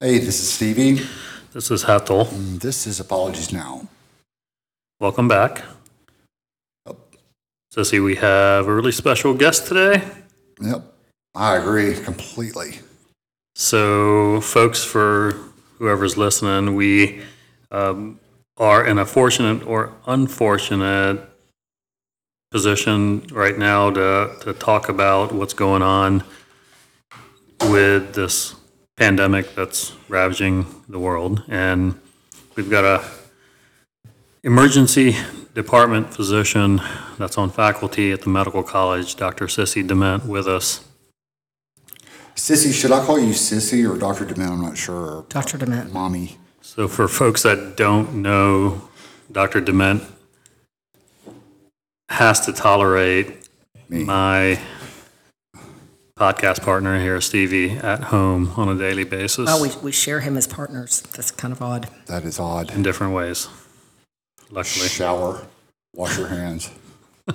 Hey, this is Stevie. This is Hethel. and This is Apologies Now. Welcome back. Sissy, we have a really special guest today. Yep, I agree completely. So, folks, for whoever's listening, we um, are in a fortunate or unfortunate position right now to, to talk about what's going on with this pandemic that's ravaging the world. And we've got a emergency department physician that's on faculty at the medical college, Dr. Sissy Dement, with us. Sissy, should I call you Sissy or Dr. Dement? I'm not sure. Dr. Dement. Mommy. So for folks that don't know, Dr. Dement has to tolerate Me. my podcast partner here, Stevie, at home on a daily basis Well, we, we share him as partners. That's kind of odd. That is odd. in different ways, luckily. Shower. Wash your hands.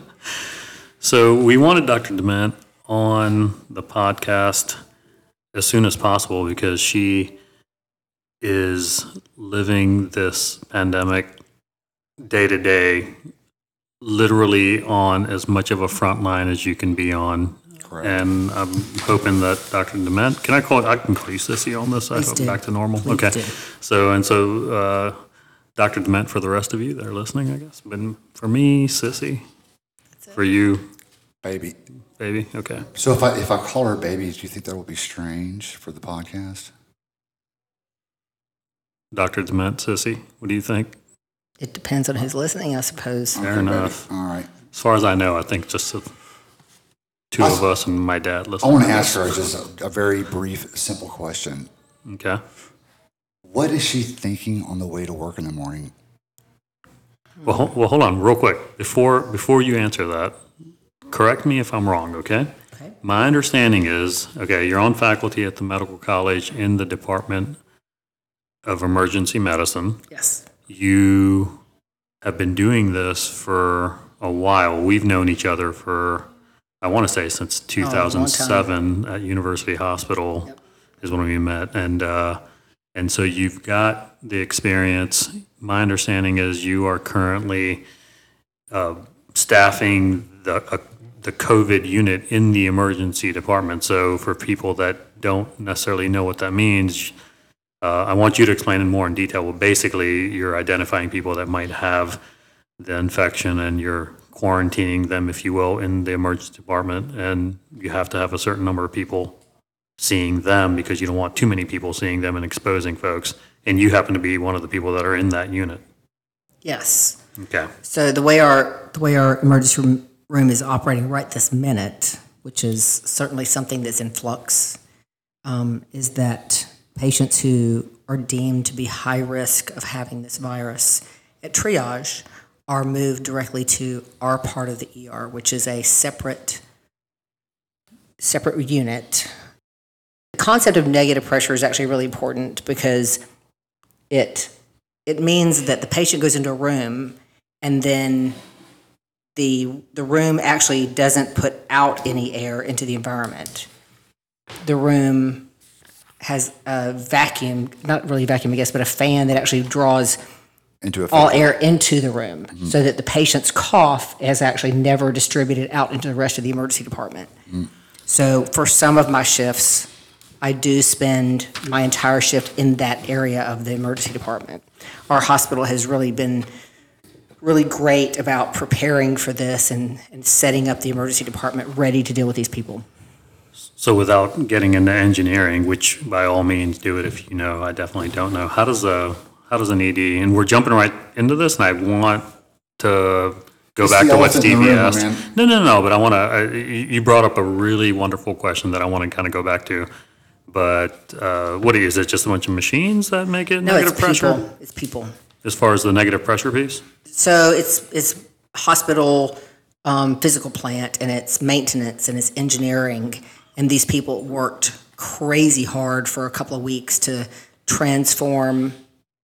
So we wanted Dr. Dement on the podcast as soon as possible because she is living this pandemic day to day, literally on as much of a front line as you can be on. Correct. And I'm hoping that Dr. Dement, can I call, I can call you Sissy on this? I Please hope do. back to normal? Please Okay. do. So, and so, uh, Dr. Dement, for the rest of you that are listening, I guess, but for me, Sissy, for you, Baby. baby, okay. So if I if I call her baby, do you think that will be strange for the podcast? Dr. Dement, Sissy, what do you think? It depends on who's listening, I suppose. Fair enough. All right. As far as I know, I think just the two of us and my dad I want to ask her just a, a very brief, simple question. Okay. What is she thinking on the way to work in the morning? Well, ho- well, hold on, real quick. Before before you answer that, correct me if I'm wrong, okay? Okay. My understanding is, okay, you're on faculty at the medical college in the Department of Emergency Medicine. Yes. You have been doing this for a while. We've known each other for, I want to say, since Oh, 2007 at University Hospital Yep. is when we met. And, uh, and so you've got the experience. My understanding is you are currently uh, staffing the, uh, the COVID unit in the emergency department. So for people that don't necessarily know what that means, uh, I want you to explain in more in detail. Well, basically, you're identifying people that might have the infection and you're quarantining them, if you will, in the emergency department. And you have to have a certain number of people seeing them because you don't want too many people seeing them and exposing folks. And you happen to be one of the people that are in that unit. Yes. Okay. So the way our the way our emergency room, room is operating right this minute, which is certainly something that's in flux, um, is that patients who are deemed to be high risk of having this virus at triage are moved directly to our part of the ER, which is a separate separate unit. The concept of negative pressure is actually really important because it it means that the patient goes into a room and then the the room actually doesn't put out any air into the environment. The room has a vacuum, not really a vacuum, I guess, but a fan that actually draws Into a all air into the room mm-hmm. so that the patient's cough is actually never distributed out into the rest of the emergency department. Mm. So for some of my shifts, I do spend my entire shift in that area of the emergency department. Our hospital has really been really great about preparing for this and, and setting up the emergency department ready to deal with these people. So without getting into engineering, which by all means do it if you know, I definitely don't know. How does a how does an ED? And we're jumping right into this, and I want to go It's back to what elephant Stevie room, asked. man. No, no, no. But I want to. You brought up a really wonderful question that I want to kind of go back to. But uh, what is it? Just a bunch of machines that make it No, negative it's pressure? people. It's people. As far as the negative pressure piece. So it's it's hospital um, physical plant and it's maintenance and it's engineering and these people worked crazy hard for a couple of weeks to transform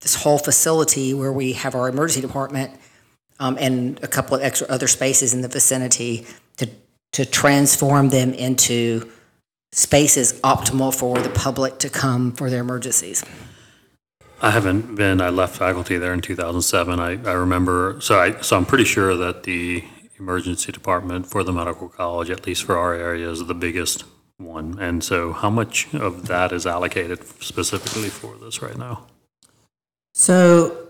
this whole facility where we have our emergency department um, and a couple of extra other spaces in the vicinity to to transform them into spaces optimal for the public to come for their emergencies. I haven't been, I left faculty there in 2007. I, I remember, so I, so I'm pretty sure that the emergency department for the medical college, at least for our area, is the biggest one. And so how much of that is allocated specifically for this right now? So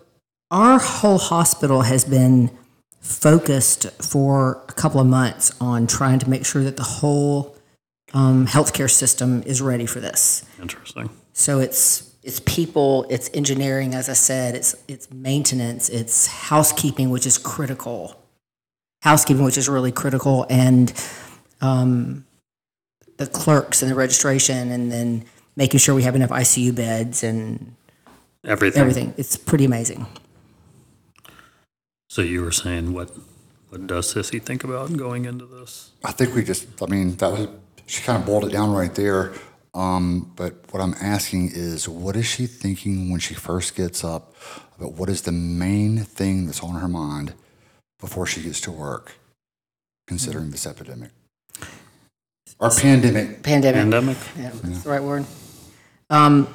our whole hospital has been focused for a couple of months on trying to make sure that the whole um, healthcare system is ready for this. Interesting. So it's it's people, it's engineering, as I said, it's it's maintenance, it's housekeeping, which is critical. Housekeeping, which is really critical, and um, the clerks and the registration, and then making sure we have enough ICU beds and Everything. everything. It's pretty amazing. So you were saying what, what does Sissy think about going into this? I think we just, I mean, that was, she kind of boiled it down right there. Um, but what I'm asking is, what is she thinking when she first gets up about what is the main thing that's on her mind before she gets to work, considering this epidemic? Or pandemic, Pandemic. Pandemic? Yeah, that's the right word. Um,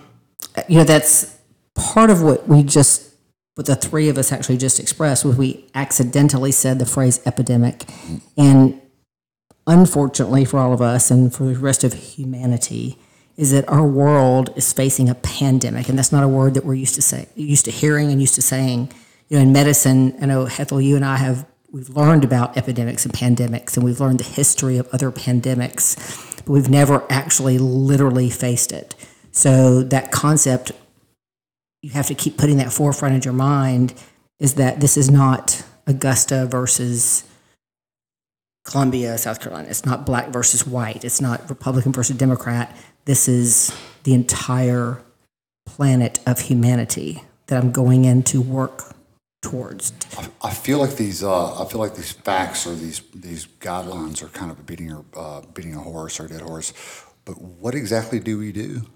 you know, that's part of what we just, what the three of us actually just expressed, was we accidentally said the phrase epidemic. And unfortunately for all of us and for the rest of humanity, is that our world is facing a pandemic. And that's not a word that we're used to say, used to hearing and used to saying. You know, in medicine, I know Ethel, you and I have we've learned about epidemics and pandemics, and we've learned the history of other pandemics, but we've never actually literally faced it. So that concept, you have to keep putting that forefront in your mind, is that this is not Augusta versus Columbia, South Carolina. It's not black versus white. It's not Republican versus Democrat. This is the entire planet of humanity that I'm going in to work towards. I feel like these, uh, I feel like these facts or these, these guidelines are kind of beating, a- uh, beating a horse or a dead horse. But what exactly do we do?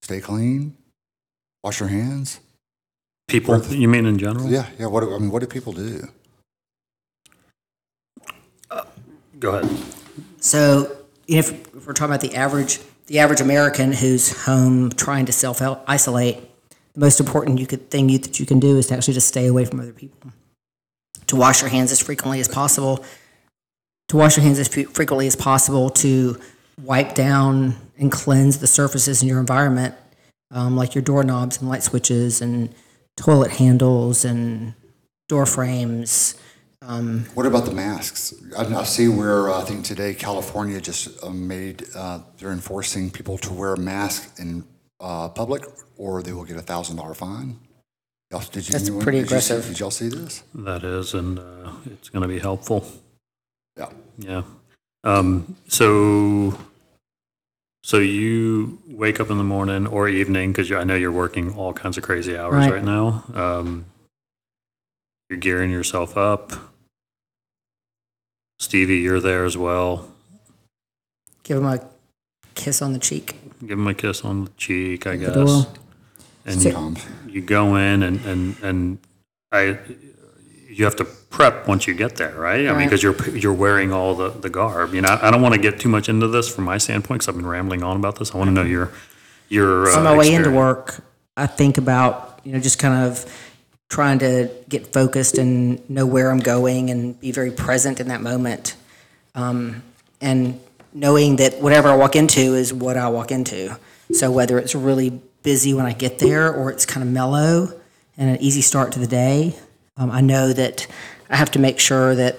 Stay clean? Wash your hands? People, you mean in general? Yeah, yeah, what, do- I mean, what do people do? Uh, go ahead. So if, if we're talking about the average, the average American who's home trying to self isolate, the most important you could, thing you, that you can do is to actually just stay away from other people. To wash your hands as frequently as possible. To wash your hands as frequently as possible. To wipe down and cleanse the surfaces in your environment, um, like your doorknobs and light switches and toilet handles and door frames. What about the masks? I, I see where, uh, I think today California just uh, made, uh, they're enforcing people to wear a mask in, uh, public or they will get a thousand dollar fine. Y'all- Did you? That's anyone- pretty did you see- aggressive. Did y'all see this? That is, and uh, it's going to be helpful. Yeah. Yeah. Um, so, so you wake up in the morning or evening because I know you're working all kinds of crazy hours Right. right, now. Um, you're gearing yourself up. Stevie, you're there as well. Give him a kiss on the cheek. Give him a kiss on the cheek, I guess. And you, you go in and, and, and I, you have to prep once you get there, right? I mean, because you're, you're wearing all the, the garb. You know, I I don't want to get too much into this from my standpoint, because I've been rambling on about this. I want to know your, your. on uh, my way into work, I think about, you know, just kind of trying to get focused and know where I'm going and be very present in that moment. Um, and knowing that whatever I walk into is what I walk into. So whether it's really busy when I get there or it's kind of mellow and an easy start to the day, um, I know that I have to make sure that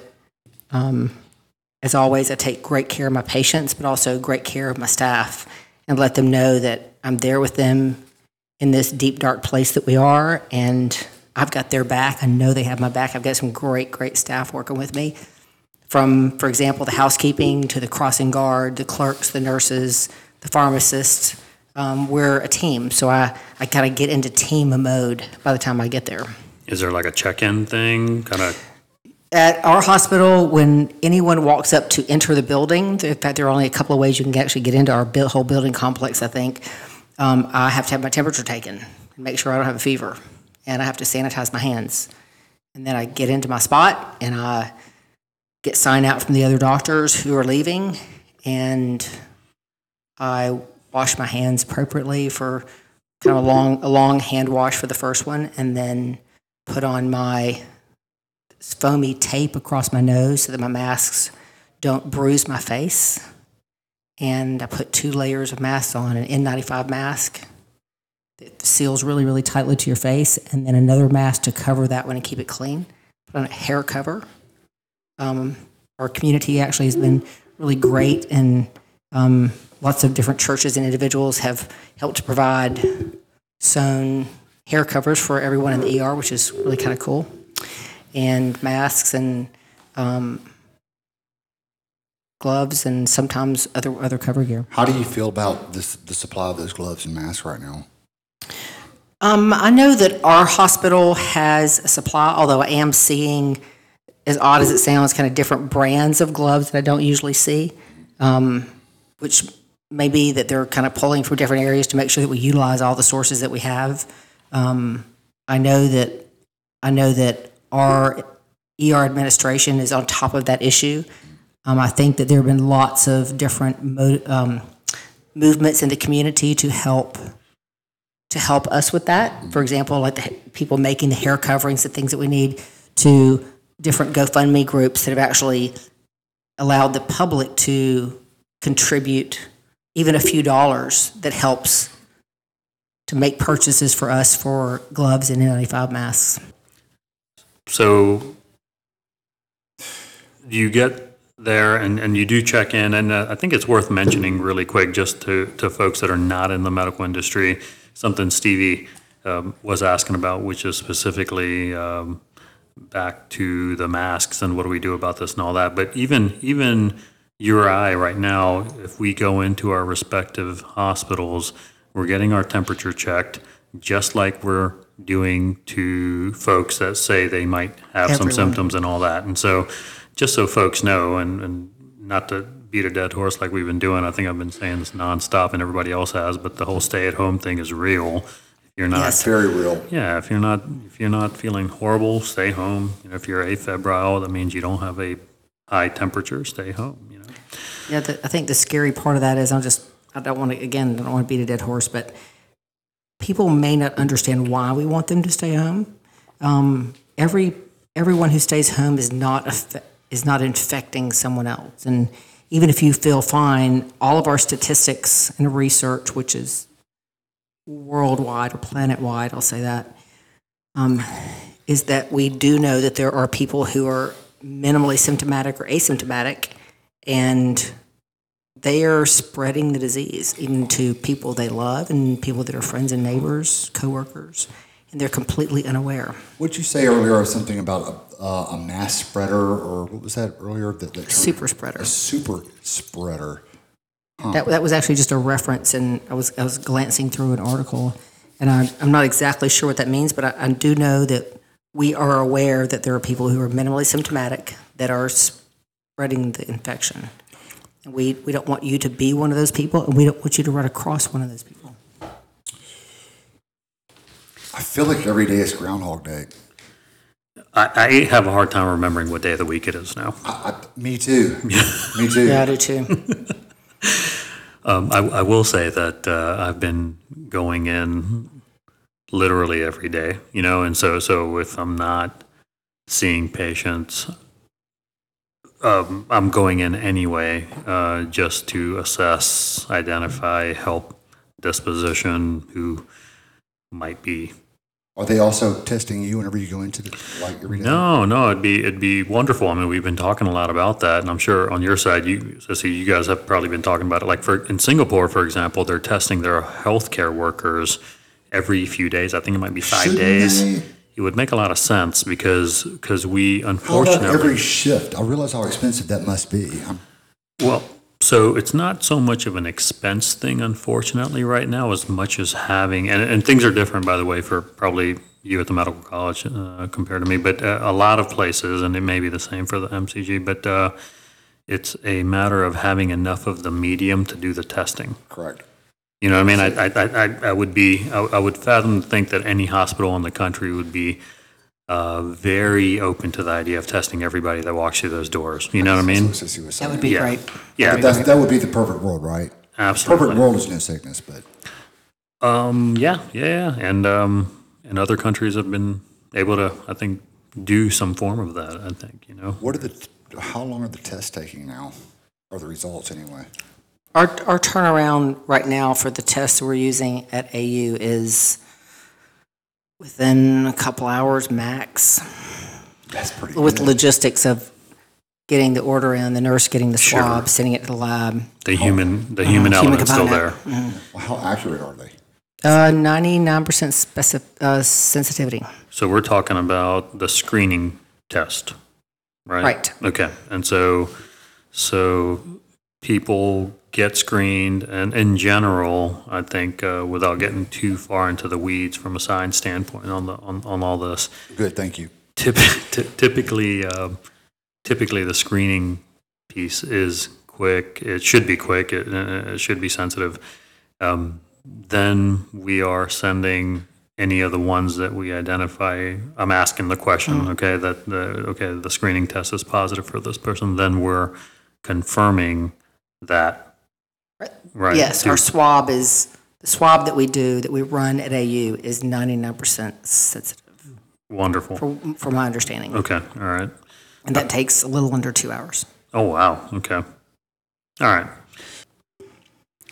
as always, I take great care of my patients, but also great care of my staff and let them know that I'm there with them in this deep, dark place that we are. And I've got their back. I know they have my back. I've got some great, great staff working with me. From, for example, the housekeeping to the crossing guard, the clerks, the nurses, the pharmacists. Um, we're a team. So I, I kind of get into team mode by the time I get there. Is there like a check-in thing, kind of? At our hospital, when anyone walks up to enter the building, in fact, there are only a couple of ways you can actually get into our whole building complex, I think. Um, I have to have my temperature taken and make sure I don't have a fever. And I have to sanitize my hands. And then I get into my spot and I get signed out from the other doctors who are leaving. And I wash my hands appropriately for kind of a long, a long hand wash for the first one, and then put on my foamy tape across my nose so that my masks don't bruise my face. And I put two layers of masks on, an N95 mask that seals really, really tightly to your face, and then another mask to cover that one and keep it clean. Put on a hair cover. Um, our community actually has been really great, and um, lots of different churches and individuals have helped to provide sewn hair covers for everyone in the ER, which is really kind of cool, and masks and um, gloves and sometimes other other cover gear. How do you feel about this, the supply of those gloves and masks right now? Um, I know that our hospital has a supply, although I am seeing, as odd as it sounds, kind of different brands of gloves that I don't usually see, um, which may be that they're kind of pulling from different areas to make sure that we utilize all the sources that we have. Um, I know that I know that our ER administration is on top of that issue. Um, I think that there have been lots of different mo- um, movements in the community to help to help us with that. For example, like the people making the hair coverings the things that we need to different GoFundMe groups that have actually allowed the public to contribute even a few dollars that helps to make purchases for us for gloves and N95 masks. So you get there and, and you do check in, and uh, I think it's worth mentioning really quick just to, to folks that are not in the medical industry, something Stevie um, was asking about, which is specifically um, back to the masks and what do we do about this and all that. But even, even you or I right now, if we go into our respective hospitals, we're getting our temperature checked, just like we're doing to folks that say they might have some symptoms and all that. And so, just so folks know, and, and not to beat a dead horse like we've been doing, I think I've been saying this nonstop and everybody else has, but the whole stay-at-home thing is real. If you're not Yes. Very real. yeah, if you're not if you're not feeling horrible, stay home. You know, if you're afebrile, that means you don't have a high temperature. Stay home. You know. Yeah, the, I think the scary part of that is I'm just, I don't want to, again, I don't want to beat a dead horse, but people may not understand why we want them to stay home. Um, every, everyone who stays home is not, is not infecting someone else. And even if you feel fine, all of our statistics and research, which is worldwide or planet-wide, I'll say that, um, is that we do know that there are people who are minimally symptomatic or asymptomatic, and they are spreading the disease even to people they love and people that are friends and neighbors, coworkers, and they're completely unaware. What'd you say earlier, something about a, uh, a mass spreader, or what was that earlier? That, that? Super spreader. A super spreader. That, that was actually just a reference, and I was, I was glancing through an article, and I, I'm not exactly sure what that means, but I, I do know that we are aware that there are people who are minimally symptomatic that are spreading the infection. And we, we don't want you to be one of those people, and we don't want you to run across one of those people. I feel like every day is Groundhog Day. I, I have a hard time remembering what day of the week it is now. I, I, me too. me too. Yeah, I do too. Um, I, I will say that uh, I've been going in literally every day, you know, and so so if I'm not seeing patients, um, I'm going in anyway, uh, just to assess, identify, help disposition who might be Are they also testing you whenever you go into the, like every day? No, no, it'd be it'd be wonderful. I mean, we've been talking a lot about that, and I'm sure on your side, you see, you guys have probably been talking about it. Like for in Singapore, for example, they're testing their healthcare workers every few days. I think it might be 5 Shouldn't days. they? It would make a lot of sense because because we unfortunately every shift? I realize how expensive that must be. Well, so it's not so much of an expense thing, unfortunately, right now, as much as having, and, and things are different, by the way, for probably you at the medical college uh, compared to me, but uh, a lot of places, and it may be the same for the MCG, but uh, it's a matter of having enough of the medium to do the testing. correct. You know, what I mean, I, I, I, I would be, I, I would fathom to think that any hospital in the country would be uh, very open to the idea of testing everybody that walks through those doors. You know what I mean? That's what That saying. would be Yeah. great. Yeah, That's, that would be the perfect world, right? Absolutely. Perfect world is no sickness, but Um, yeah, yeah, yeah. And, um, and other countries have been able to, I think, do some form of that, I think, you know? what are the, how long are the tests taking now? Or the results anyway? Our, our turnaround right now for the tests we're using at AU is within a couple hours max, That's pretty with good. logistics of getting the order in, the nurse getting the swab, sending it to the lab. The human, the human Human element's still there. component. Well, How accurate are they? Uh, 99% specif, uh, sensitivity. So we're talking about the screening test, right? Right. Okay, and so, so people get screened, and in general, I think, uh, without getting too far into the weeds from a science standpoint on the, on, on all this, Good, thank you. typ- ty- typically, um, typically the screening piece is quick. It should be quick. It, uh, it should be sensitive. Um, then we are sending any of the ones that we identify. I'm asking the question, okay, that the okay the screening test is positive for this person. Then we're confirming that. Right. Yes, our swab is, the swab that we do, that we run at AU is 99% sensitive, Wonderful. for, for my understanding. Okay. All right. And that takes a little under two hours. Oh, wow. Okay. All right.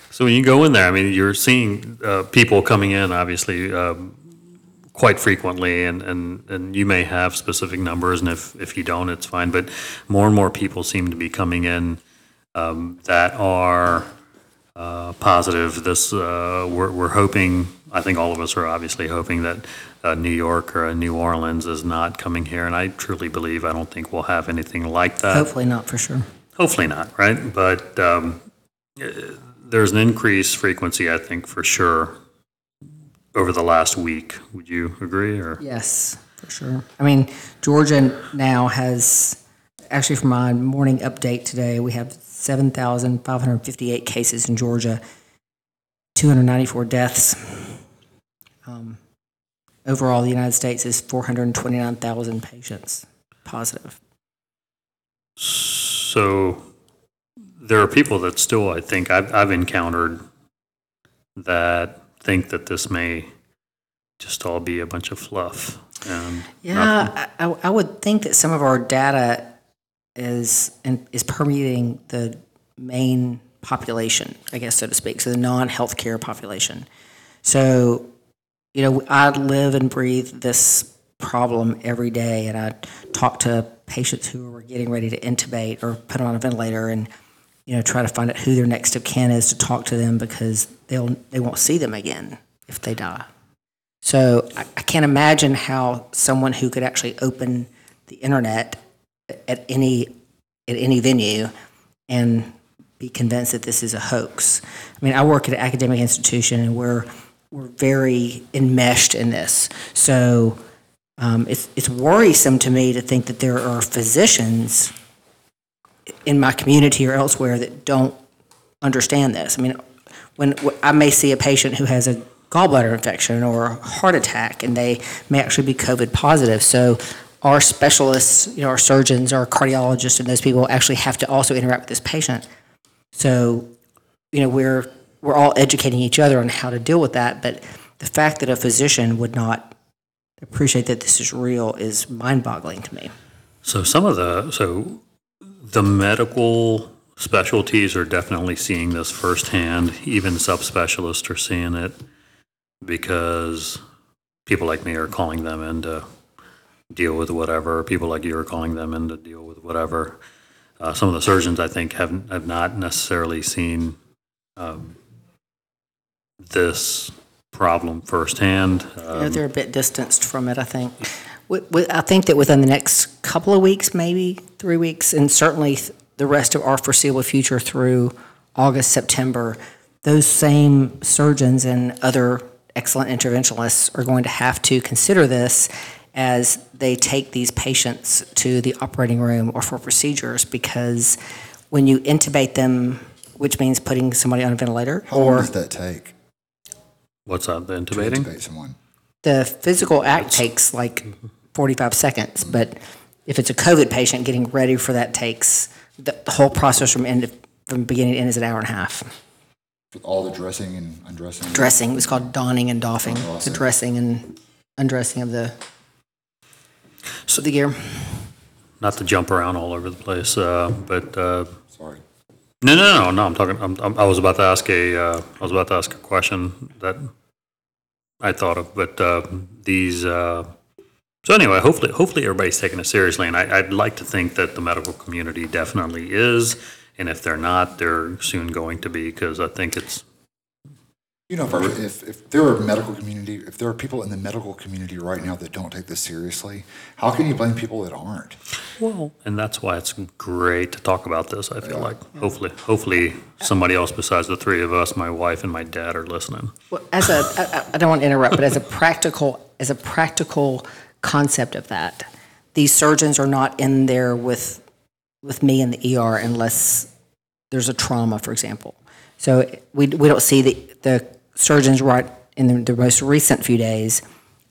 So when you go in there, I mean, you're seeing uh, people coming in, obviously, um, quite frequently, and, and, and you may have specific numbers, and if, if you don't, it's fine. But more and more people seem to be coming in um, that are uh, positive. This, uh, we're, we're hoping, I think all of us are obviously hoping that uh, New York or New Orleans is not coming here, and I truly believe, I don't think we'll have anything like that. Hopefully not, for sure. Hopefully not, right? But um, uh, there's an increased frequency, I think, for sure, over the last week. Would you agree, or? Yes, for sure. I mean, Georgia now has, actually from my morning update today, we have 7,558 cases in Georgia, 294 deaths. Um, Overall, the United States is 429,000 patients positive. So there are people that still, I think, I've, I've encountered that think that this may just all be a bunch of fluff. And Yeah, I- I would think that some of our data is, and is permeating the main population, I guess, so to speak, so the non-healthcare population. So, you know, I live and breathe this problem every day, and I talk to patients who are getting ready to intubate or put on a ventilator, and you know, try to find out who their next of kin is to talk to them because they'll they won't see them again if they die. So I, I can't imagine how someone who could actually open the internet at any at any venue and be convinced that this is a hoax. I mean, I work at an academic institution and we're we're very enmeshed in this. So um, it's it's worrisome to me to think that there are physicians in my community or elsewhere that don't understand this. I mean, when I may see a patient who has a gallbladder infection or a heart attack, and they may actually be COVID positive. So our specialists, you know, our surgeons, our cardiologists, and those people actually have to also interact with this patient. So, you know, we're we're all educating each other on how to deal with that. But the fact that a physician would not appreciate that this is real is mind-boggling to me. So some of the so the medical specialties are definitely seeing this firsthand. Even subspecialists are seeing it because people like me are calling them to deal with whatever. People like you are calling them in to deal with whatever. Uh, some of the surgeons, I think, have have not necessarily seen um, this problem firsthand. Know, they're a bit distanced from it, I think. I think that within the next couple of weeks, maybe three weeks, and certainly th- the rest of our foreseeable future through August, September, those same surgeons and other excellent interventionalists are going to have to consider this as they take these patients to the operating room or for procedures, because when you intubate them, which means putting somebody on a ventilator, How long or does that take what's that? The to intubating? intubate someone? the physical act takes like mm-hmm. 45 seconds, mm-hmm. but if it's a COVID patient, getting ready for that takes, the, the whole process from end, to- from beginning to end is an hour and a half. All the dressing and undressing? Dressing, it was called donning and doffing, the Awesome. dressing and undressing of the, of the gear. Not to jump around all over the place, uh, but uh, Sorry. no, no, no, no. I'm talking. I'm, I'm, I was about to ask a. Uh, I was about to ask a question that I thought of, but uh, these. Uh, so anyway, hopefully, hopefully everybody's taking it seriously, and I, I'd like to think that the medical community definitely is, and if they're not, they're soon going to be, because I think it's You know, if, our- if, if there are medical community, if there are people in the medical community right now that don't take this seriously, how can you blame people that aren't? Well, and that's why it's great to talk about this. I feel like hopefully, hopefully somebody else besides the three of us, my wife and my dad, are listening. Well, As a, I- I- I don't want to interrupt, but as a practical, as a practical concept of that, these surgeons are not in there with, with me in the ER unless there's a trauma, for example. So we, we don't see the, the surgeons right in the, the most recent few days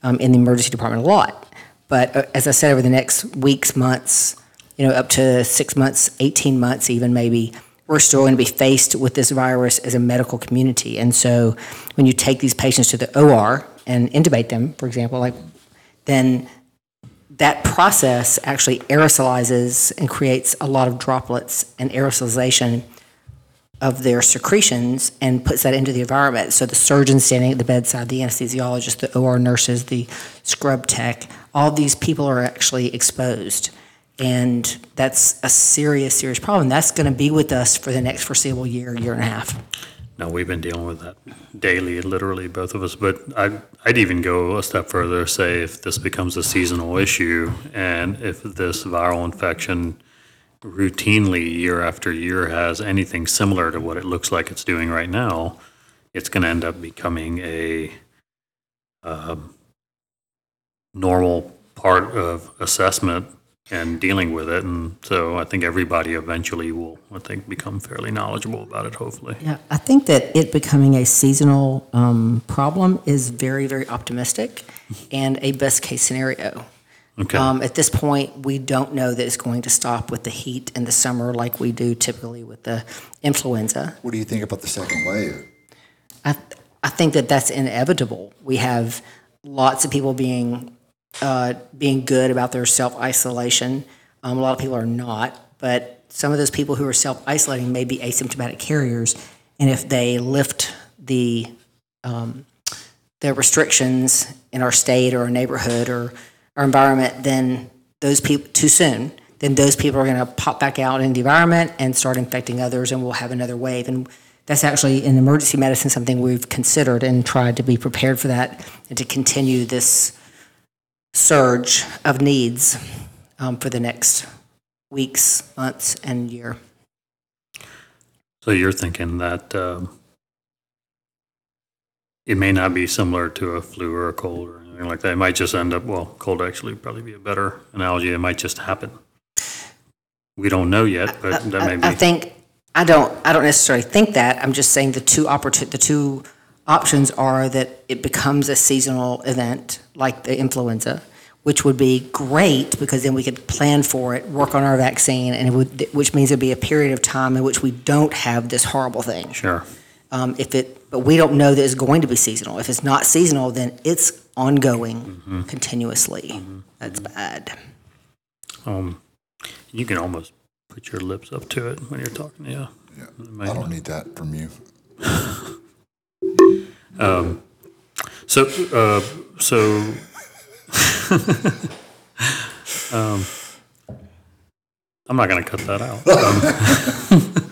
um, in the emergency department a lot. But uh, as I said, over the next weeks, months, you know, up to six months, 18 months even maybe, we're still going to be faced with this virus as a medical community. And so when you take these patients to the OR and intubate them, for example, like, then that process actually aerosolizes and creates a lot of droplets and aerosolization of their secretions and puts that into the environment. So the surgeon standing at the bedside, the anesthesiologist, the OR nurses, the scrub tech, all these people are actually exposed. And that's a serious, serious problem. That's going to be with us for the next foreseeable year, year and a half. No, we've been dealing with that daily, literally, both of us. But I'd, I'd even go a step further, say if this becomes a seasonal issue and if this viral infection routinely, year after year, has anything similar to what it looks like it's doing right now, it's going to end up becoming a um, normal part of assessment and dealing with it. And so I think everybody eventually will, I think, become fairly knowledgeable about it, hopefully. Yeah, I think that it becoming a seasonal um, problem is very, very optimistic and a best case scenario. Okay. Um, at this point, we don't know that it's going to stop with the heat in the summer like we do typically with the influenza. What do you think about the second wave? I, I think that that's inevitable. We have lots of people being uh, being good about their self isolation. Um, a lot of people are not, but some of those people who are self isolating may be asymptomatic carriers, and if they lift the um, the restrictions in our state or our neighborhood or our environment, then those people too soon, then those people are going to pop back out in the environment and start infecting others, and we'll have another wave. And that's actually in emergency medicine something we've considered and tried to be prepared for that and to continue this surge of needs um, for the next weeks, months, and year. So you're thinking that um, it may not be similar to a flu or a cold or anything like that. It might just end up, well, cold actually would probably be a better analogy. It might just happen. We don't know yet, but that may I, I think I don't. I don't necessarily think that. I'm just saying the two opportun- the two options are that it becomes a seasonal event like the influenza, which would be great because then we could plan for it, work on our vaccine, and it would, which means there'd be a period of time in which we don't have this horrible thing. Sure. Um, if it, but we don't know that it's going to be seasonal. If it's not seasonal, then it's ongoing continuously. That's bad. Um, you can almost put your lips up to it when you're talking, yeah. Yeah, I don't need that from you. So, uh, so, um, I'm not going to cut that out. Um,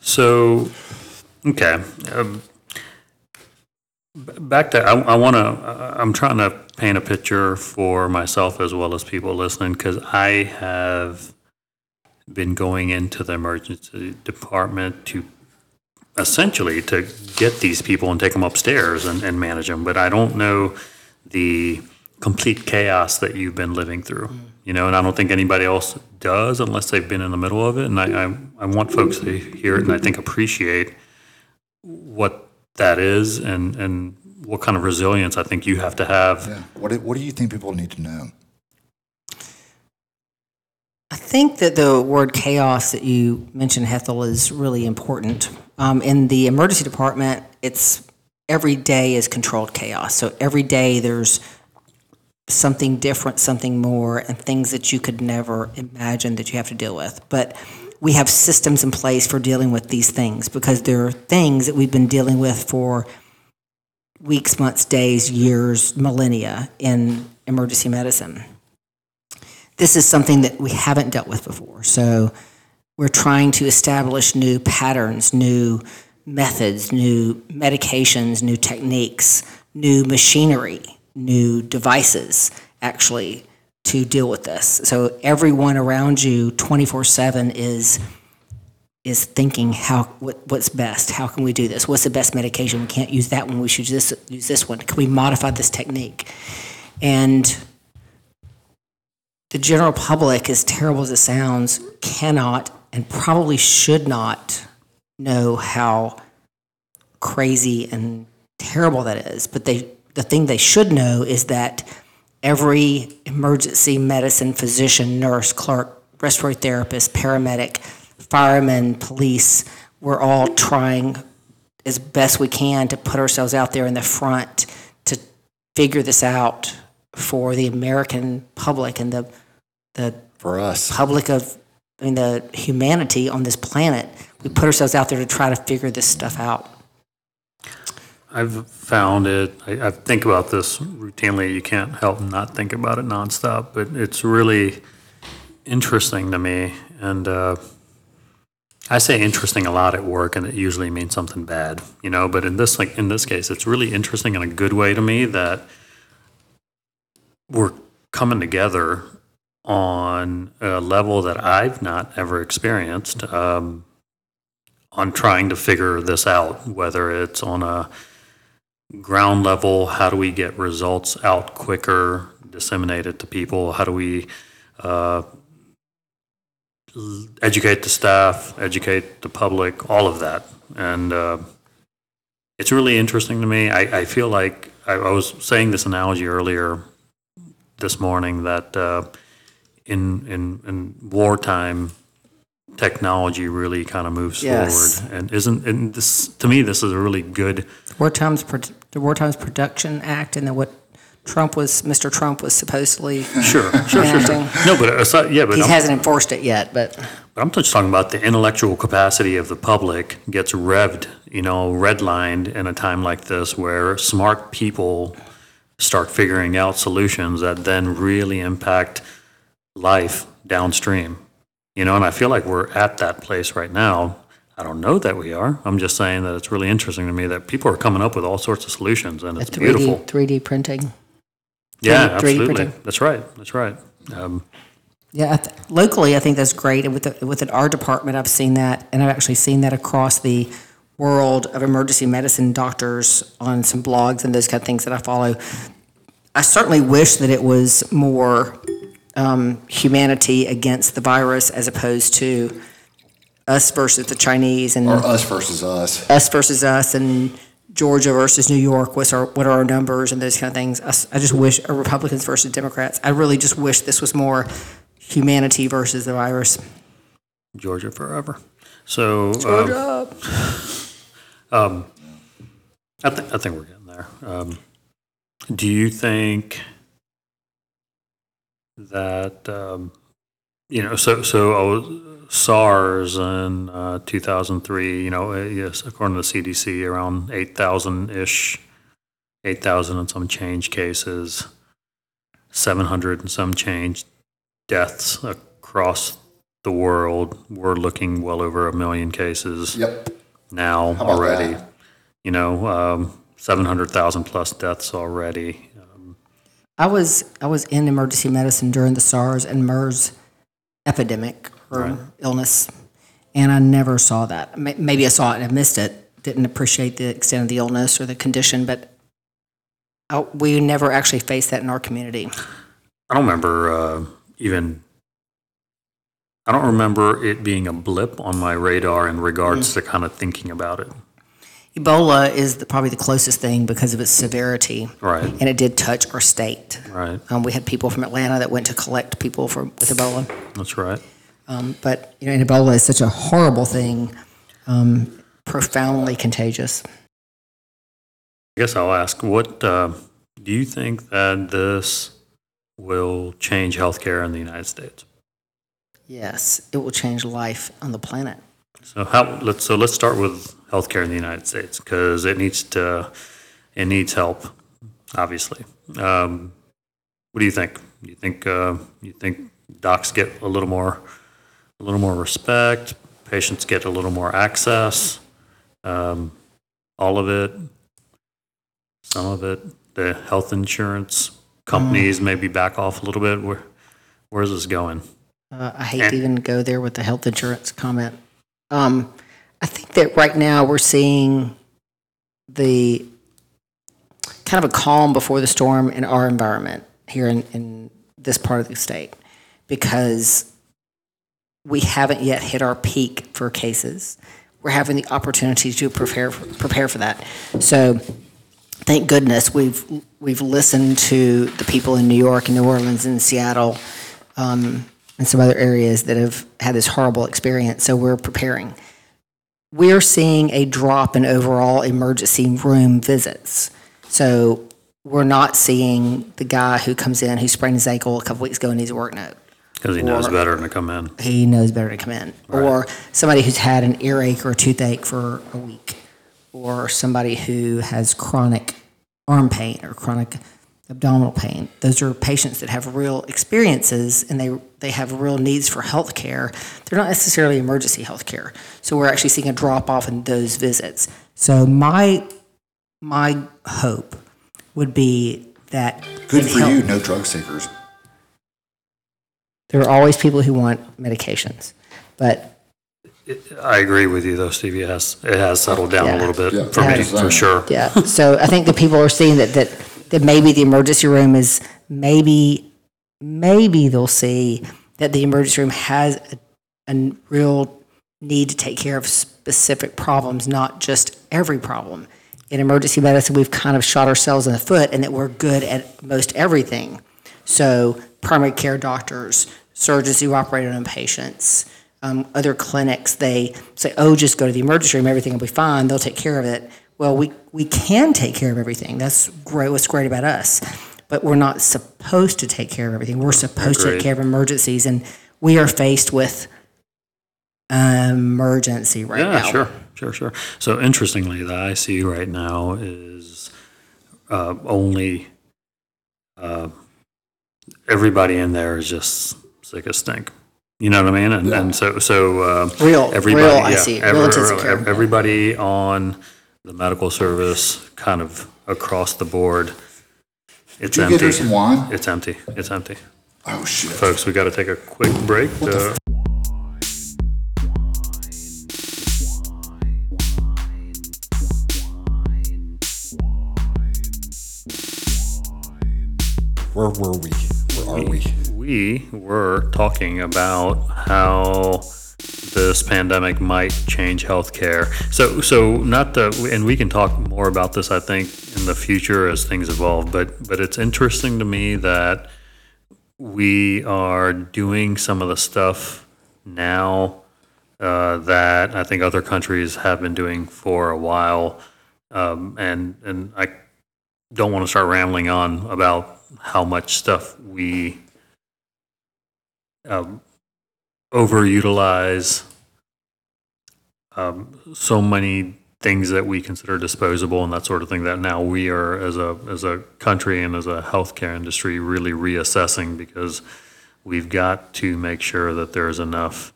so, okay. Um, b- back to, I, I want to, I'm trying to paint a picture for myself as well as people listening because I have been going into the emergency department to essentially to get these people and take them upstairs and, and manage them. But I don't know the complete chaos that you've been living through, mm. you know, and I don't think anybody else does unless they've been in the middle of it. And I, I, I want folks to hear it and I think appreciate what that is and, and what kind of resilience I think you have to have. Yeah. What do, what do you think people need to know? I think that the word chaos that you mentioned, Hethel, is really important. Um, in the emergency department, it's every day is controlled chaos. So every day there's something different, something more, and things that you could never imagine that you have to deal with. But we have systems in place for dealing with these things because there are things that we've been dealing with for weeks, months, days, years, millennia in emergency medicine. This is something that we haven't dealt with before. So we're trying to establish new patterns, new methods, new medications, new techniques, new machinery, new devices, actually, to deal with this. So everyone around you, 24/7, is is thinking how what, what's best. How can we do this? What's the best medication? We can't use that one. We should just use this one. Can we modify this technique? And the general public, as terrible as it sounds, cannot and probably should not know how crazy and terrible that is. But they, the thing they should know is that every emergency medicine physician, nurse, clerk, respiratory therapist, paramedic, firemen, police, we're all trying as best we can to put ourselves out there in the front to figure this out for the American public and the the For us. public of I mean the humanity on this planet. We put ourselves out there to try to figure this stuff out. I've found it, I, I think about this routinely, you can't help not think about it nonstop, but it's really interesting to me. And uh, I say interesting a lot at work, and it usually means something bad, you know. But in this, like in this case, it's really interesting in a good way to me that we're coming together on a level that I've not ever experienced. Um, on trying to figure this out, whether it's on a ground level, how do we get results out quicker, disseminate it to people? How do we uh, educate the staff, educate the public, all of that? And uh, it's really interesting to me. I, I feel like I, I was saying this analogy earlier this morning that uh, in, in, in wartime, technology really kind of moves Yes. forward. And isn't, and this, to me, this is a really good War Times, the War Times Production Act, and then what Trump was, Mr. Trump was supposedly Sure, sure, sure, sure. No, but aside, yeah, but He I'm, hasn't enforced it yet, but but I'm just talking about the intellectual capacity of the public gets revved, you know, redlined in a time like this where smart people start figuring out solutions that then really impact life downstream. You know, and I feel like we're at that place right now. I don't know that we are. I'm just saying that it's really interesting to me that people are coming up with all sorts of solutions, and it's 3D, beautiful. 3D printing. Yeah, 3D absolutely. printing. That's right. That's right. Um, Yeah, I th- locally, I think that's great. And with the, within our department, I've seen that, and I've actually seen that across the world of emergency medicine doctors on some blogs and those kind of things that I follow. I certainly wish that it was more um, humanity against the virus as opposed to us versus the Chinese and Or us versus us. us versus us and Georgia versus New York. What's our what are our numbers and those kind of things. I just wish or Republicans versus Democrats. I really just wish this was more humanity versus the virus. Georgia forever. So um, um, I think I think we're getting there. Um, do you think that um, you know? So so uh, SARS in uh, 2003. You know, uh, yes, according to the CDC, around 8,000 ish, 8,000 and some change cases, 700 and some change deaths across the world. We're looking well over a million cases Yep. now already. that? You know, um, 700,000 plus deaths already. I was I was in emergency medicine during the SARS and MERS epidemic or Right. illness, and I never saw that. Maybe I saw it and I missed it. Didn't appreciate the extent of the illness or the condition, but I, we never actually faced that in our community. I don't remember uh, even. I don't remember it being a blip on my radar in regards to kind of thinking about it. Ebola is the, probably the closest thing because of its severity, Right, and it did touch our state. right. Um, we had people from Atlanta that went to collect people for, with Ebola. That's right. Um, but you know, Ebola is such a horrible thing. Um, profoundly contagious. I guess I'll ask, what, uh, do you think that this will change healthcare in the United States? Yes, it will change life on the planet. So how, let's, so let's start with healthcare in the United States, because it needs to, it needs help, obviously. Um, What do you think? You think, uh, you think docs get a little more, a little more respect, patients get a little more access? Um, All of it? Some of it? The health insurance companies maybe back off a little bit? Where, where's this going? Uh, I hate to even go there with the health insurance comment. Um, I think that right now we're seeing the kind of a calm before the storm in our environment here in, in this part of the state because we haven't yet hit our peak for cases. We're having the opportunity to prepare prepare for that. So thank goodness we've we've listened to the people in New York and New Orleans and Seattle um, and some other areas that have had this horrible experience. So we're preparing. We're seeing a drop in overall emergency room visits. So we're not seeing the guy who comes in who sprained his ankle a couple weeks ago and needs a work note Because he knows better than to come in. he knows better to come in. Or somebody who's had an earache or a toothache for a week. Or somebody who has chronic arm pain or chronic abdominal pain. Those are patients that have real experiences and they, they have real needs for health care. They're not necessarily emergency health care. So we're actually seeing a drop off in those visits. So my, my hope would be that. Good for health- you, no drug seekers. There are always people who want medications, but I agree with you though, Stevie. It has, it has settled down a Yeah. little Yeah. bit for me, for sure. Yeah, so I think that people are seeing that, that, that maybe the emergency room is, maybe, maybe they'll see that the emergency room has a, a real need to take care of specific problems, not just every problem. In emergency medicine, we've kind of shot ourselves in the foot and that we're good at most everything. So primary care doctors, surgeons who operate on patients, um, other clinics, they say, oh, just go to the emergency room, everything will be fine, they'll take care of it. Well, we, we can take care of everything. That's great, what's great about us. But we're not supposed to take care of everything. We're supposed to take care of emergencies, and we are faced with emergency right now. Yeah, sure, sure, sure. So interestingly, the ICU right now is uh, only, uh, everybody in there is just sick as stink. You know what I mean? And, and so, so. uh, Real- everybody, real yeah, ICU, real every- care. Everybody on the medical service, kind of across the board, it's Did you get her empty. some wine? It's empty, it's empty. Oh, shit. Folks, we got to take a quick break. Uh, Where were we? Where are we? We were talking about how this pandemic might change healthcare. So, so not the, and we can talk more about this, I think, in the future as things evolve. But, but it's interesting to me that we are doing some of the stuff now uh, that I think other countries have been doing for a while. Um, and, and I don't want to start rambling on about how much stuff we um, overutilize um, so many things that we consider disposable and that sort of thing that now we are as a as a country and as a healthcare industry really reassessing because we've got to make sure that there's enough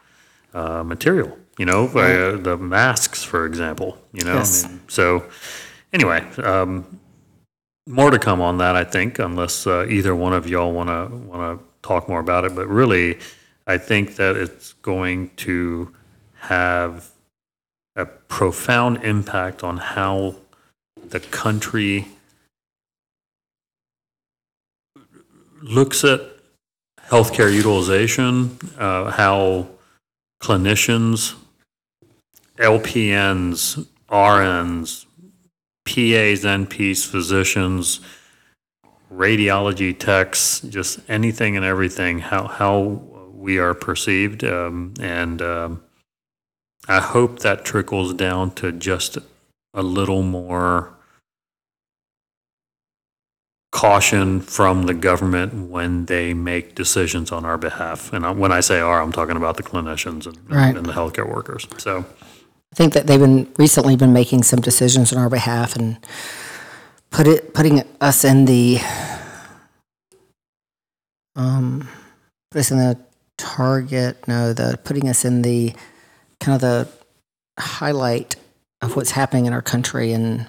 uh, material you know uh, the masks for example you know Yes. I mean, so anyway um, more to come on that, I think, unless uh, either one of y'all want to want to talk more about it. But really, I think that it's going to have a profound impact on how the country looks at healthcare utilization, uh, how clinicians, LPNs, RNs, PAs, NPs, physicians, radiology techs, just anything and everything, how, how we are perceived. Um, and um, I hope that trickles down to just a little more caution from the government when they make decisions on our behalf. And when I say our, I'm talking about the clinicians and, Right. and the healthcare workers. So, I think that they've been recently been making some decisions on our behalf and put it putting us in the um put us in the target no the putting us in the kind of the highlight of what's happening in our country and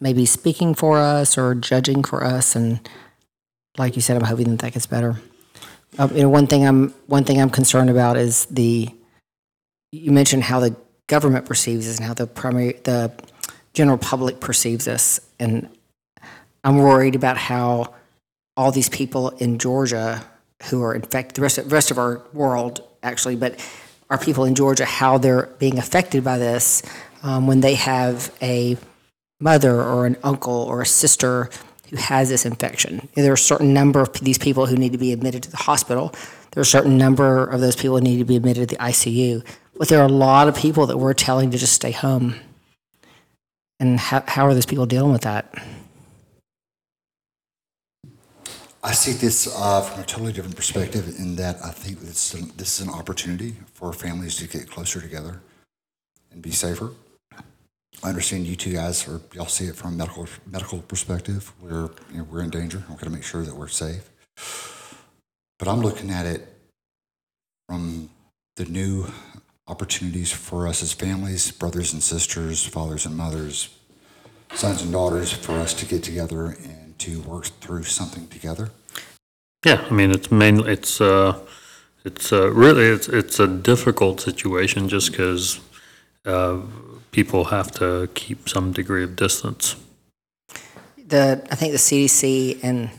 maybe speaking for us or judging for us and like you said I'm hoping that that gets better. Um, you know one thing I'm one thing I'm concerned about is the you mentioned how the government perceives us and how the primary the general public perceives us and i'm worried about how all these people in georgia who are infected the rest of, rest of our world actually but our people in georgia how they're being affected by this um, when they have a mother or an uncle or a sister who has this infection. There are a certain number of these people who need to be admitted to the hospital. There are a certain number of those people who need to be admitted to the ICU. But there are a lot of people that we're telling to just stay home. And how, how are those people dealing with that? I see this uh, from a totally different perspective in that I think this, this is an opportunity for families to get closer together and be safer. I understand you two guys are y'all see it from a medical medical perspective. We're you know, we're in danger. We're going to make sure that we're safe. But I'm looking at it from the new opportunities for us as families, brothers and sisters, fathers and mothers, sons and daughters, for us to get together and to work through something together. yeah, I mean, it's mainly, it's, uh, it's, uh, really, it's, it's a difficult situation just because, uh, people have to keep some degree of distance. The, I think the CDC and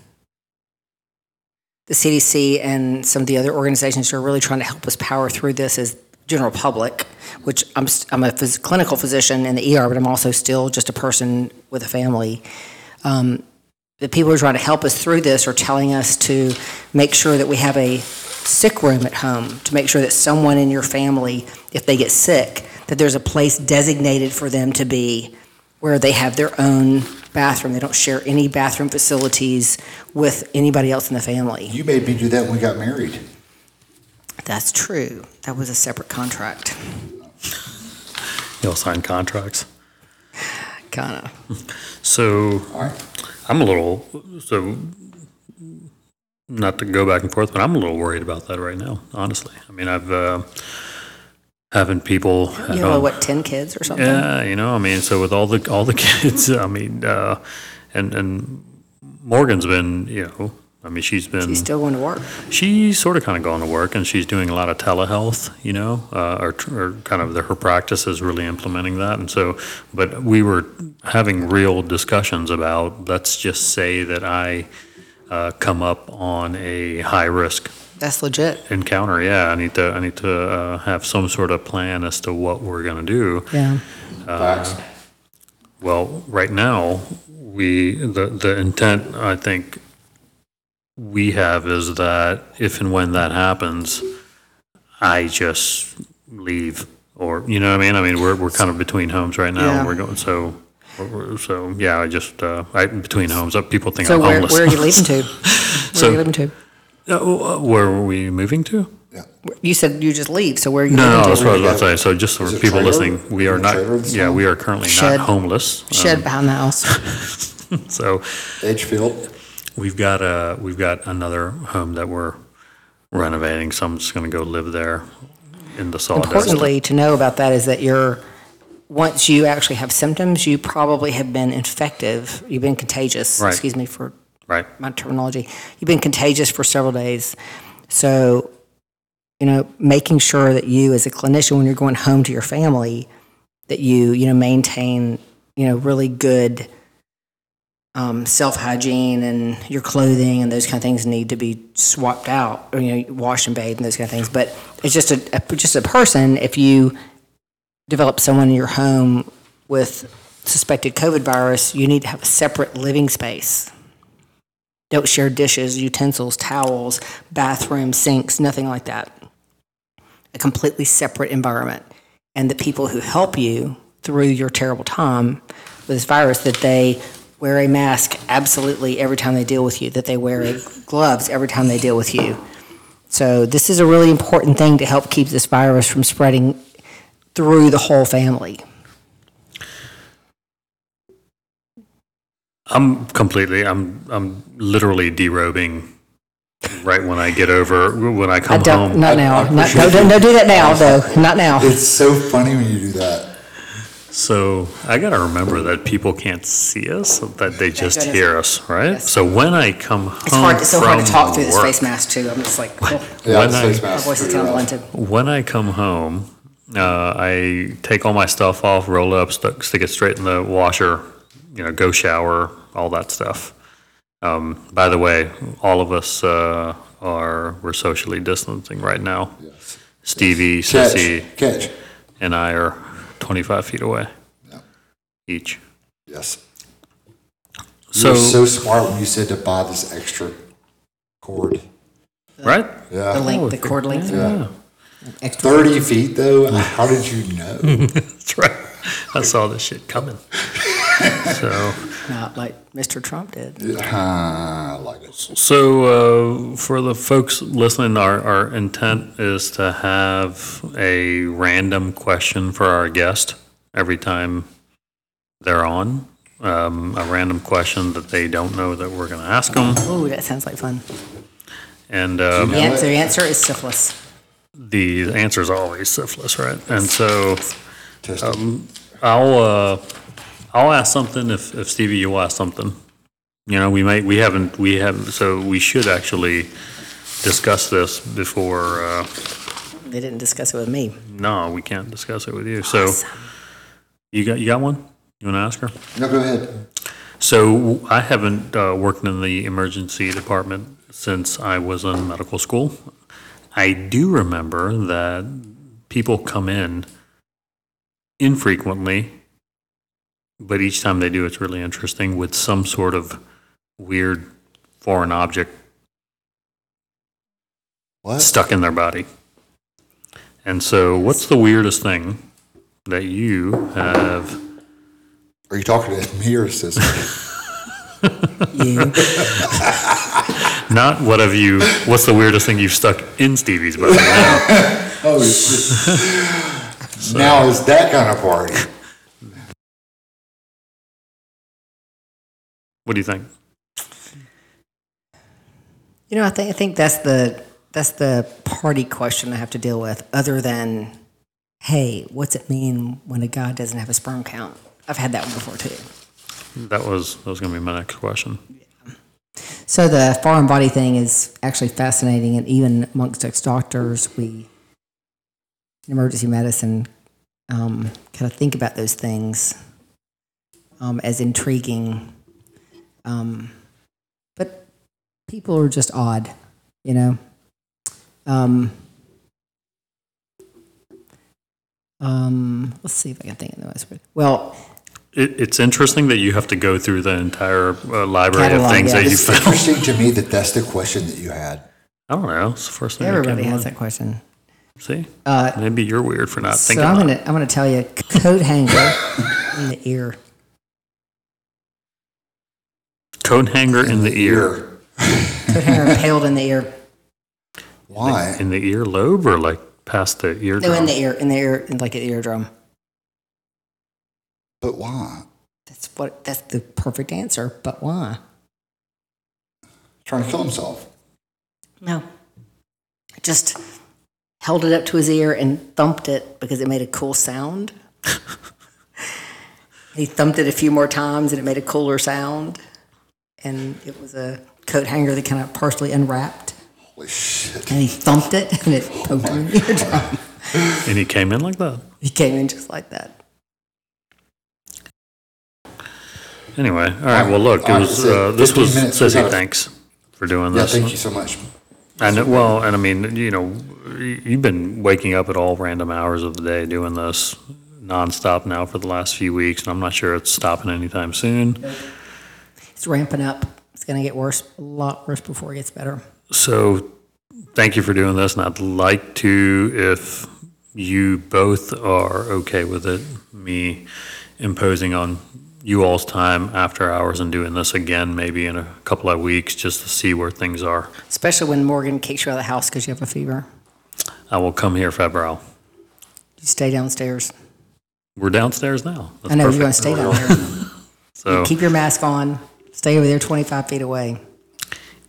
the CDC and some of the other organizations who are really trying to help us power through this is general public, which I'm, I'm a phys- clinical physician in the ER, but I'm also still just a person with a family. Um, the people who are trying to help us through this are telling us to make sure that we have a sick room at home, to make sure that someone in your family, if they get sick, that there's a place designated for them to be where they have their own bathroom. They don't share any bathroom facilities with anybody else in the family. You made me do that when we got married. That's true. That was a separate contract, You'll sign contracts. kind of. So All right. I'm a little, so, not to go back and forth, but I'm a little worried about that right now, honestly. I mean, I've, uh, having people. You home- what, 10 kids or something? Yeah, you know, I mean, so with all the, all the kids, I mean, uh, and, and Morgan's been, you know, I mean, she's been. She's still going to work. She's sort of kind of going to work and she's doing a lot of telehealth, you know, uh, or, or kind of the, her practice is really implementing that. And so, but we were having real discussions about, let's just say that I uh, come up on a high risk That's legit. encounter. Yeah, I need to, I need to uh, have some sort of plan as to what we're going to do. Yeah. Facts. Well, right now, we, the, the intent, I think, we have is that if and when that happens, I just leave, or, you know what I mean? I mean, we're, we're kind of between homes right now, Yeah. and we're going, so, we're- we're- so, yeah, I just, uh, I, between homes, uh, people think So I'm where, homeless. where are you leaving to? Where So- are you leaving to? Uh, Where were we moving to? Yeah. You said you just leave, so where are you No, no, leaving that's to? what I was about to say, so just for it people trailer? listening, we are In a not, trailer yeah, time? we are currently Shed. not homeless. Shed Um, behind the house. So, Edgefield. We've got a, we've got another home that we're renovating, so I'm just gonna go live there in the sawdust. Importantly, to know about that is that you're, once you actually have symptoms, you probably have been infective, you've been contagious, Right. excuse me for Right, my terminology. You've been contagious for several days. So, you know, making sure that you, as a clinician, when you're going home to your family, that you, you know, maintain, you know, really good um, self hygiene and your clothing and those kind of things need to be swapped out, or, you know, wash and bathe and those kind of things. But it's just a, a just a person. If you develop someone in your home with suspected COVID virus, you need to have a separate living space. Don't share dishes, utensils, towels, bathroom, sinks, nothing like that. A completely separate environment. and the people who help you through your terrible time with this virus, that they wear a mask absolutely every time they deal with you, that they wear gloves every time they deal with you. So this is a really important thing to help keep this virus from spreading through the whole family. I'm completely, I'm, I'm literally derobing right when I get over, when I I come don't, home. not I- now. I Not, don't, appreciate don't don't do that now, though. Not now. It's so funny when you do that. So I got to remember that people can't see us, that they just goodness. hear us, right? Yes. So when I come home It's hard, it's so hard to from talk through this work- face mask, too. I'm just like, oh, Yeah, When the I- face my mask voice is pretty kind of rough. blunted. When I come home, uh, I take all my stuff off, roll it up, stu- stick it straight in the washer, you know, go shower, all that stuff. Um, by the way, all of us uh, are we're socially distancing right now. Yes. Stevie, Catch, Sissy, catch. and I are 25 feet away Yeah. each. Yes. So, You're so smart when you said to buy this extra cord. right? Yeah. The Yeah. length, the oh, cord length. Yeah. extra- 30 feet though? How did you know? That's right. I saw this shit coming. so. Not like Mr. Trump did. Ah, I like it. So, uh, for the folks listening, our, our intent is to have a random question for our guest every time they're on. Um, a random question that they don't know that we're going to ask them. Oh, that sounds like fun. And um, The answer, the answer is syphilis. the answer is always syphilis, right? And so Um, I'll, uh, I'll ask something if, if Stevie, you'll ask something. You know, we might, we haven't, we haven't, so we should actually discuss this before, uh, They didn't discuss it with me. no, we can't discuss it with you. So you got, you got one? You want to ask her? No, go ahead. So I haven't uh, worked in the emergency department since I was in medical school. I do remember that people come in infrequently, but each time they do, it's really interesting with some sort of weird foreign object What? stuck in their body. And so, what's the weirdest thing that you have? Are you talking to me or sister? You, Not what have you? What's the weirdest thing you've stuck in Stevie's body? now? oh, is that kind of party? What do you think? you know, I think, I think that's the, that's the party question I have to deal with, other than, hey, what's it mean when a guy doesn't have a sperm count? I've had that one before too. That was that was going to be my next question. So the foreign body thing is actually fascinating, and even amongst us doctors, we in emergency medicine um, kind of think about those things um, as intriguing. Um, but people are just odd, you know. Um, um, let's see if I can think of the most. Well, It, it's interesting that you have to go through the entire uh, library Catalog, of things yeah. that you It's found. interesting to me that that's the question that you had. I don't know. It's the first thing. everybody has that question. See, Uh, maybe you're weird for not So thinking. I'm gonna I'm gonna tell you coat hanger in the ear. Coat hanger in the ear, Coat hanger impaled in the ear. Why? in the ear lobe, or like past the eardrum. No, in the ear, in the ear, in like an eardrum. But why? That's what. That's the perfect answer. But why? Trying to kill himself. No. Just held it up to his ear and thumped it because it made a cool sound. he thumped it a few more times and it made a cooler sound. And it was a coat hanger that kind of partially unwrapped. Holy shit. And he thumped it and it poked him in the eardrum. and he came in like that. He came in just like that. Anyway, all right. Well, look, it was uh, this was minutes, we Sissy. gotta- Thanks for doing this. Yeah, this. thank you so much. And know, well, and I mean, you know, you've been waking up at all random hours of the day doing this nonstop now for the last few weeks, and I'm not sure it's stopping anytime soon. It's ramping up. It's going to get worse, a lot worse before it gets better. So, thank you for doing this, and I'd like to, if you both are okay with it, me imposing on you all's time after hours and doing this again, maybe in a couple of weeks, just to see where things are. Especially when Morgan kicks you out of the house because you have a fever. I will come here febrile. You stay downstairs. We're downstairs now. That's I know you're going to stay down there. So, Keep your mask on. Stay over there 25 feet away.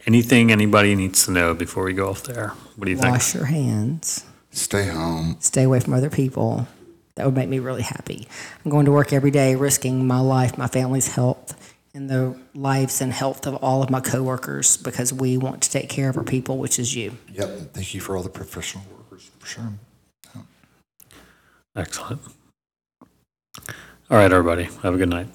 anything anybody needs to know before we go off there? What do you think? Wash your hands. Stay home. Stay away from other people. That would make me really happy. I'm going to work every day, risking my life, my family's health, and the lives and health of all of my coworkers because we want to take care of our people, which is you. Yep. Thank you for all the professional workers, for sure. Excellent. All right, everybody. Have a good night.